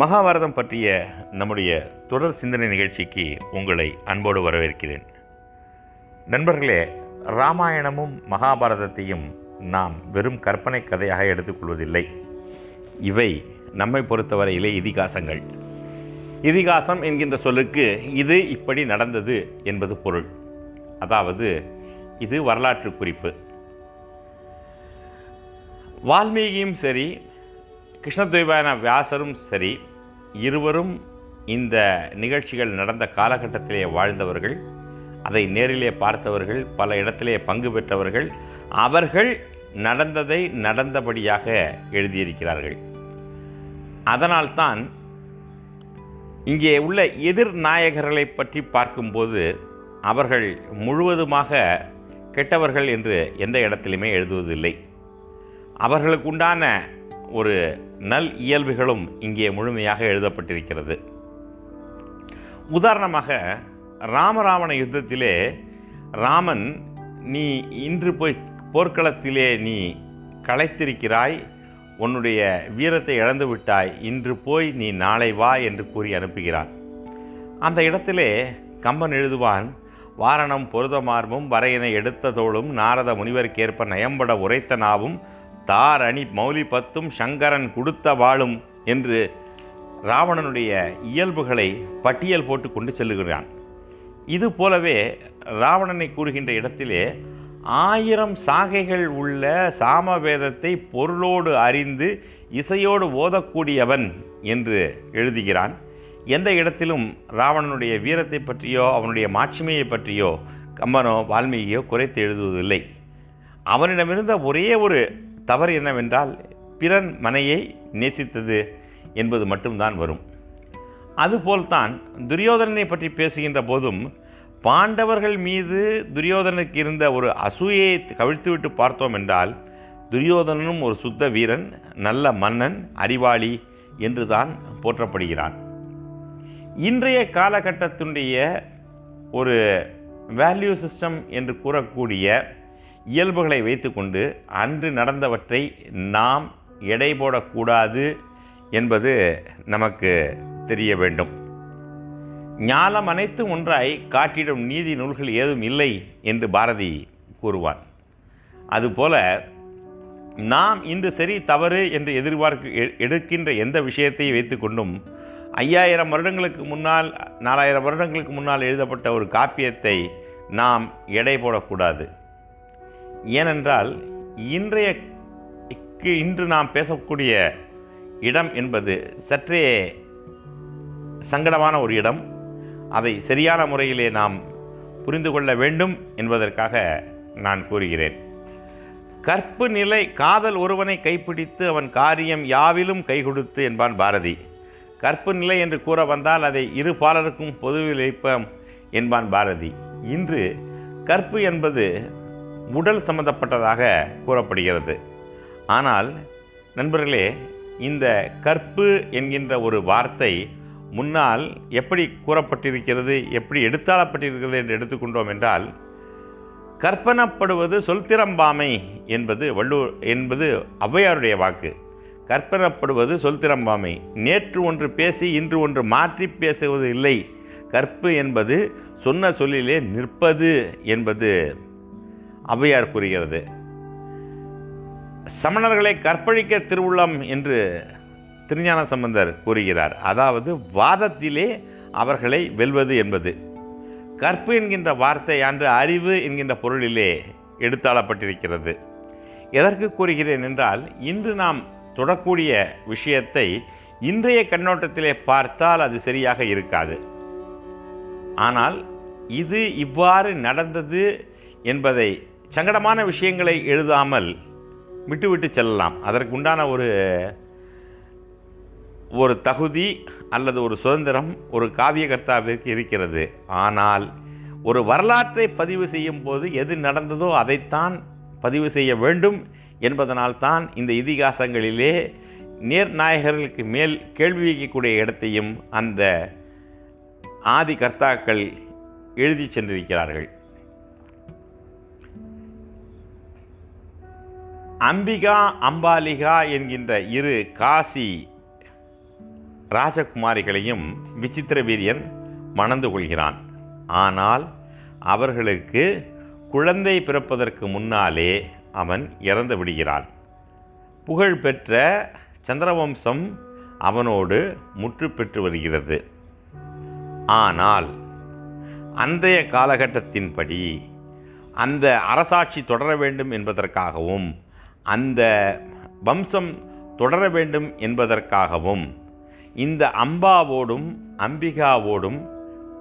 மகாபாரதம் பற்றிய நம்முடைய தொடர் சிந்தனை நிகழ்ச்சிக்கு உங்களை அன்போடு வரவேற்கிறேன். நண்பர்களே ராமாயணமும் மகாபாரதத்தையும் நாம் வெறும் கற்பனை கதையாக எடுத்துக்கொள்வதில்லை இவை நம்மை பொறுத்தவரையிலே இதிகாசங்கள். இதிகாசம் என்கின்ற சொல்லுக்கு இது இப்படி நடந்தது என்பது பொருள். அதாவது இது வரலாற்று குறிப்பு. வால்மீகியும் சரி கிருஷ்ணத்வைபாயன வியாசரும் சரி இருவரும் இந்த நிகழ்ச்சிகள் நடந்த காலகட்டத்திலே வாழ்ந்தவர்கள் அதை நேரிலே பார்த்தவர்கள் பல இடத்திலே பங்கு பெற்றவர்கள் அவர்கள் நடந்ததை நடந்தபடியாக எழுதியிருக்கிறார்கள். அதனால்தான் இங்கே உள்ள எதிர் நாயகர்களை பற்றி பார்க்கும்போது அவர்கள் முழுவதுமாக கெட்டவர்கள் என்று எந்த இடத்திலுமே எழுதுவதில்லை. அவர்களுக்குண்டான ஒரு நல் இயல்புகளும் இங்கே முழுமையாக எழுதப்பட்டிருக்கிறது. உதாரணமாக ராமராவண யுத்தத்திலே ராமன் நீ இன்று போய் போர்க்களத்திலே நீ களைத்திருக்கிறாய் உன்னுடைய வீரத்தை இழந்து விட்டாய் இன்று போய் நீ நாளை வா என்று கூறி அனுப்புகிறான். அந்த இடத்திலே கம்பன் எழுதுவான் வாரணம் பொருதமார்பும் வரையினை எடுத்த தோளும் நாரத முனிவருக்கேற்ப நயம்பட உரைத்த நாவும் தார் அணி மௌலி பத்தும் சங்கரன் கொடுத்த வாழும் என்று ராவணனுடைய இயல்புகளை பட்டியல் போட்டு கொண்டு செல்லுகிறான். இது போலவே ராவணனை கூறுகின்ற இடத்திலே ஆயிரம் சாகைகள் உள்ள சாமவேதத்தை பொருளோடு அறிந்து இசையோடு ஓதக்கூடியவன் என்று எழுதுகிறான். எந்த இடத்திலும் ராவணனுடைய வீரத்தை பற்றியோ அவனுடைய மாட்சிமையை பற்றியோ கம்பனோ வால்மீகியோ குறைத்து எழுதுவதில்லை. அவனிடமிருந்த ஒரே ஒரு தவறு என்னவென்றால் பிறன் மனையை நேசித்தது என்பது மட்டும்தான் வரும். அதுபோல்தான் துரியோதனனை பற்றி பேசுகின்ற போதும் பாண்டவர்கள் மீது துரியோதனுக்கு இருந்த ஒரு அசூயை கவிழ்த்துவிட்டு பார்த்தோம் என்றால் துரியோதனனும் ஒரு சுத்த வீரன் நல்ல மன்னன் அறிவாளி என்றுதான் போற்றப்படுகிறான். இன்றைய காலகட்டத்தினுடைய ஒரு வேல்யூ சிஸ்டம் என்று கூறக்கூடிய இயல்புகளை வைத்துக்கொண்டு அன்று நடந்தவற்றை நாம் எடை போடக்கூடாது என்பது நமக்கு தெரிய வேண்டும். ஞாலம் அனைத்தும் ஒன்றாய் காட்டிடும் நீதி நூல்கள் ஏதும் இல்லை என்று பாரதி கூறுவான். அதுபோல நாம் இன்று சரி தவறு என்று எதிர்பார்க்க எடுக்கின்ற எந்த விஷயத்தை வைத்துக்கொண்டும் ஐயாயிரம் வருடங்களுக்கு முன்னால் நாலாயிரம் வருடங்களுக்கு முன்னால் எழுதப்பட்ட ஒரு காப்பியத்தை நாம் எடை போடக்கூடாது. ஏனென்றால் இன்றைய இன்று நாம் பேசக்கூடிய இடம் என்பது சற்றே சங்கடமான ஒரு இடம். அதை சரியான முறையிலே நாம் புரிந்து கொள்ள வேண்டும் என்பதற்காக நான் கூறுகிறேன். கற்பு நிலை காதல் ஒருவனை கைப்பிடித்து அவன் காரியம் யாவிலும் கை கொடுத்து என்பான் பாரதி. கற்பு நிலை என்று கூற வந்தால் அதை இரு பாலருக்கும் பொதுவில் வைப்போம் என்பான் பாரதி. இன்று கற்பு என்பது உடல் சம்பந்தப்பட்டதாக கூறப்படுகிறது. ஆனால் நண்பர்களே இந்த கற்பு என்கின்ற ஒரு வார்த்தை முன்னால் எப்படி கூறப்பட்டிருக்கிறது எப்படி எடுத்தாளப்பட்டிருக்கிறது என்று எடுத்துக்கொண்டோம் என்றால் கற்பனப்படுவது சொல்திறம்பாமை என்பது வள்ளுவர் என்பது ஔவையாருடைய வாக்கு. கற்பனப்படுவது சொல்திறம்பாமை. நேற்று ஒன்று பேசி இன்று ஒன்று மாற்றி பேசுவது இல்லை. கற்பு என்பது சொன்ன சொல்லிலே நிற்பது என்பது ஔவையார் கூறுகிறது சமணர்களை கற்பழிக்க திருவுள்ளம் என்று திருஞான சம்பந்தர் கூறுகிறார். அதாவது வாதத்திலே அவர்களை வெல்வது என்பது. கற்பு என்கின்ற வார்த்தை அன்று அறிவு என்கின்ற பொருளிலே எடுத்தாளப்பட்டிருக்கிறது. எதற்கு கூறுகிறேன் என்றால் இன்று நாம் தொடக்கூடிய விஷயத்தை இன்றைய கண்ணோட்டத்திலே பார்த்தால் அது சரியாக இருக்காது. ஆனால் இது இவ்வாறு நடந்தது என்பதை சங்கடமான விஷயங்களை எழுதாமல் விட்டுவிட்டு செல்லலாம். அதற்கு உண்டான ஒரு ஒரு தகுதி அல்லது ஒரு சுதந்திரம் ஒரு காவியகர்த்தாவிற்கு இருக்கிறது. ஆனால் ஒரு வரலாற்றை பதிவு செய்யும் போது எது நடந்ததோ அதைத்தான் பதிவு செய்ய வேண்டும் என்பதனால்தான் இந்த இதிகாசங்களிலே நேர்நாயகர்களுக்கு மேல் கேள்வி வைக்கக்கூடிய இடத்தையும் அந்த ஆதி கர்த்தாக்கள் எழுதி சென்றிருக்கிறார்கள். அம்பிகா அம்பாலிகா என்கின்ற இரு காசி ராஜகுமாரிகளையும் விசித்திர வீரியன் மணந்து கொள்கிறான். ஆனால் அவர்களுக்கு குழந்தை பிறப்பதற்கு முன்னாலே அவன் இறந்து விடுகிறான். புகழ்பெற்ற சந்திரவம்சம் அவனோடு முற்று பெற்று வருகிறது. ஆனால் அன்றைய காலகட்டத்தின்படி அந்த அரசாட்சி தொடர வேண்டும் என்பதற்காகவும் அந்த வம்சம் தொடர வேண்டும் என்பதற்காகவும் இந்த அம்பாவோடும் அம்பிகாவோடும்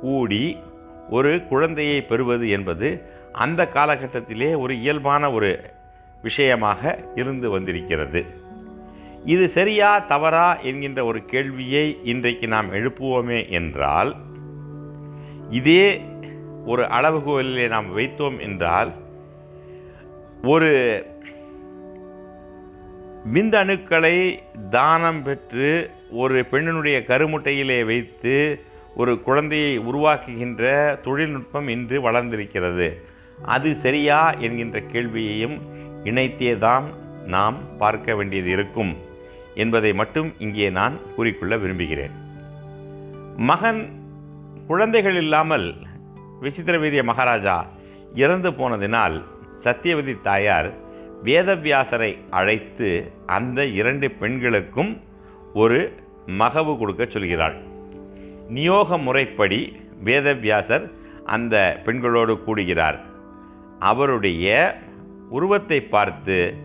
கூடி ஒரு குழந்தையை பெறுவது என்பது அந்த காலகட்டத்திலே ஒரு இயல்பான ஒரு விஷயமாக இருந்து வந்திருக்கிறது. இது சரியா தவறா என்கின்ற ஒரு கேள்வியை இன்றைக்கு நாம் எழுப்புவோமே என்றால் இதே ஒரு அளவுகோலிலே நாம் வைத்தோம் என்றால் ஒரு விந்தணுக்களை தானம் பெற்று ஒரு பெண்ணினுடைய கருமுட்டையிலே வைத்து ஒரு குழந்தையை உருவாக்குகின்ற தொழில்நுட்பம் இன்று வளர்ந்திருக்கிறது. அது சரியா என்கின்ற கேள்வியையும் இணைத்தேதான் நாம் பார்க்க வேண்டியது இருக்கும் என்பதை மட்டும் இங்கே நான் கூறிக்கொள்ள விரும்புகிறேன். மகன் குழந்தைகள் இல்லாமல் விசித்திரவீரிய மகாராஜா இறந்து போனதினால் சத்தியவதி தாயார் வேதவியாசரை அழைத்து அந்த இரண்டு பெண்களுக்கும் ஒரு மகவு கொடுக்க சொல்கிறாள். நியோக முறைப்படி வேதவியாசர் அந்த பெண்களோடு கூடுகிறார். அவருடைய உருவத்தை பார்த்து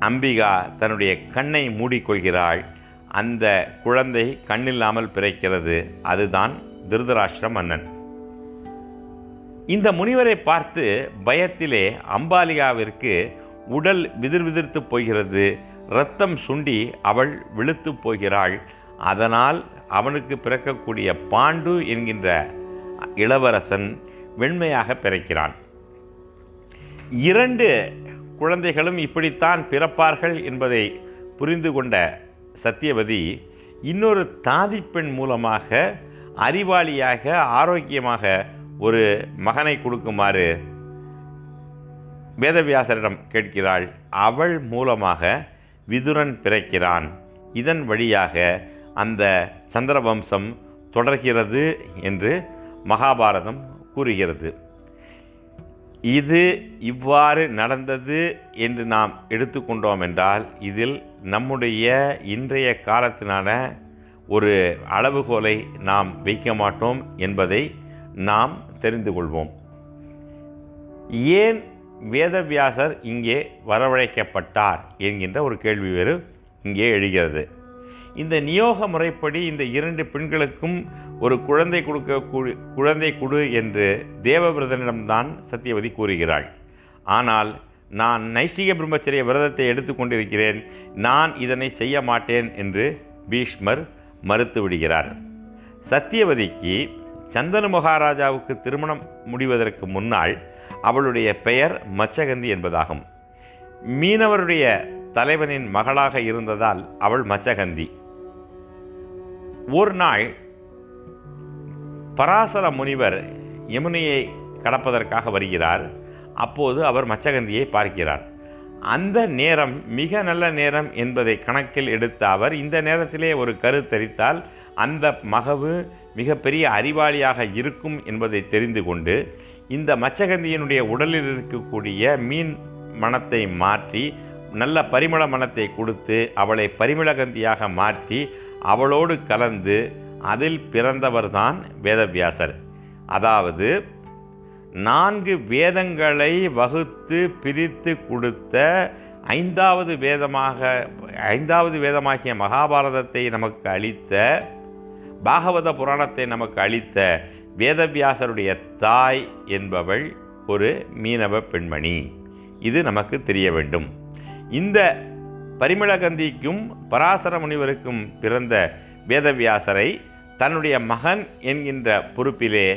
அம்பிகா தன்னுடைய கண்ணை மூடிக்கொள்கிறாள். அந்த குழந்தை கண்ணில்லாமல் பிறக்கிறது. அதுதான் திருதராஷ்டிர மன்னன். இந்த முனிவரை பார்த்து பயத்திலே அம்பாலிகாவிற்கு உடல் விதிர் விதிர்த்து போகிறது. இரத்தம் சுண்டி அவள் விழுத்து போகிறாள். அதனால் அவனுக்கு பிறக்கக்கூடிய பாண்டு என்கின்ற இளவரசன் வெண்மையாக பிறக்கிறான். இரண்டு குழந்தைகளும் இப்படித்தான் பிறப்பார்கள் என்பதை புரிந்து கொண்ட சத்தியவதி இன்னொரு தாதிப்பெண் மூலமாக அறிவாளியாக ஆரோக்கியமாக ஒரு மகனை கொடுக்குமாறு வேதவியாசரிடம் கேட்கிறாள். அவள் மூலமாக விதுரன் பிறக்கிறான். இதன் வழியாக அந்த சந்திரவம்சம் தொடர்கிறது என்று மகாபாரதம் கூறுகிறது. இது இவ்வாறு நடந்தது என்று நாம் எடுத்துக்கொண்டோம் என்றால் இதில் நம்முடைய இன்றைய காலத்தினான ஒரு அளவுகோலை நாம் வைக்க மாட்டோம் என்பதை நாம் தெரிந்து கொள்வோம். ஏன் வேதவியாசர் இங்கே வரவழைக்கப்பட்டார் என்கின்ற ஒரு கேள்வி வேறு இங்கே எழுகிறது. இந்த நியோக முறைப்படி இந்த இரண்டு பெண்களுக்கும் ஒரு குழந்தை கொடுக்க குழந்தை கொடு என்று தேவபிரதனிடம்தான் சத்தியவதி கூறுகிறாள். ஆனால் நான் நைஷ்டிக பிரம்மச்சரிய விரதத்தை எடுத்துக்கொண்டிருக்கிறேன் நான் இதனை செய்ய மாட்டேன் என்று பீஷ்மர் மறுத்து விடுகிறார். சத்தியவதிக்கு சந்தனு மகாராஜாவுக்கு திருமணம் முடிவதற்கு முன்னால் அவளுடைய பெயர் மச்சகந்தி என்பதாகும். மீனவருடைய தலைவனின் மகளாக இருந்ததால் அவள் மச்சகந்தி. ஒரு நாள் பராசர முனிவர் யமுனையை கடப்பதற்காக வருகிறார். அப்போது அவர் மச்சகந்தியை பார்க்கிறார். அந்த நேரம் மிக நல்ல நேரம் என்பதை கணக்கில் எடுத்த அவர் இந்த நேரத்திலே ஒரு கருத்தரித்தால் அந்த மகவு மிகப்பெரிய அறிவாளியாக இருக்கும் என்பதை தெரிந்து கொண்டு இந்த மச்சகந்தியினுடைய உடலில் இருக்கக்கூடிய மீன் மனத்தை மாற்றி நல்ல பரிமள மனத்தை கொடுத்து அவளை பரிமளகந்தியாக மாற்றி அவளோடு கலந்து அதில் பிறந்தவர்தான் வேதவியாசர். அதாவது நான்கு வேதங்களை வகுத்து பிரித்து கொடுத்த ஐந்தாவது வேதமாக ஐந்தாவது வேதமாகிய மகாபாரதத்தை நமக்கு அளித்த பாகவத புராணத்தை நமக்கு அளித்த வேதவியாசருடைய தாய் என்பவள் ஒரு மீனவ பெண்மணி. இது நமக்கு தெரிய வேண்டும். இந்த பரிமளகந்திக்கும் பராசர முனிவருக்கும் பிறந்த வேதவியாசரை தன்னுடைய மகன் என்கின்ற பொறுப்பிலே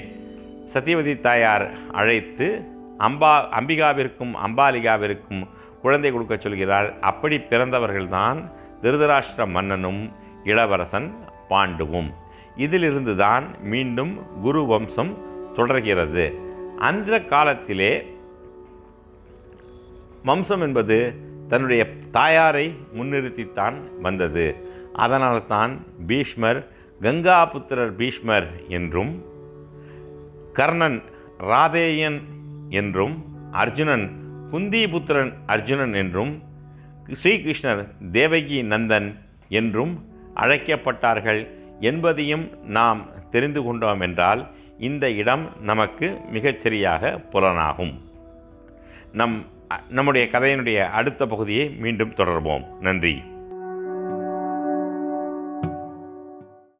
சத்தியவதி தாயார் அழைத்து அம்பா அம்பிகாவிற்கும் அம்பாலிகாவிற்கும் குழந்தை கொடுக்க சொல்கிறார் அப்படி பிறந்தவர்கள்தான் திருதராஷ்டிர மன்னனும் இளவரசன் பாண்டுவும். இதிலிருந்து தான் மீண்டும் குரு வம்சம் தொடர்கிறது. அந்த காலத்திலே வம்சம் என்பது தன்னுடைய தாயாரை முன்னிறுத்தித்தான் வந்தது. அதனால் தான் பீஷ்மர் கங்காபுத்திரர் பீஷ்மர் என்றும் கர்ணன் ராதேயன் என்றும் அர்ஜுனன் குந்திபுத்திரன் அர்ஜுனன் என்றும் ஸ்ரீகிருஷ்ணர் தேவகி நந்தன் என்றும் அழைக்கப்பட்டார்கள். என்பதையும் நாம் தெரிந்து கொண்டோம் என்றால் இந்த இடம் நமக்கு மிகச்சரியாக புலனாகும். நம் நம்முடைய கதையினுடைய அடுத்த பகுதியை மீண்டும் தொடர்வோம். நன்றி.